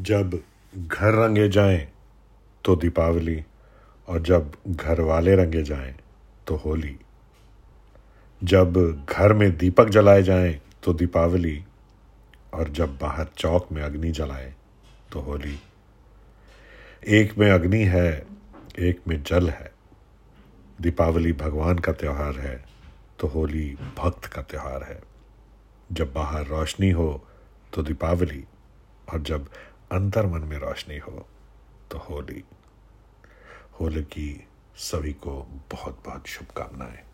जब घर रंगे जाएँ तो दीपावली, और जब घर वाले रंगे जाएँ तो होली। जब घर में दीपक जलाए जाएँ तो दीपावली, और जब बाहर चौक में अग्नि जलाएँ तो होली। एक में अग्नि है, एक में जल है। दीपावली भगवान का त्यौहार है तो होली भक्त का त्यौहार है। जब बाहर रोशनी हो तो दीपावली, और जब अंतर मन में रोशनी हो तो होली। होली की सभी को बहुत बहुत शुभकामनाएँ।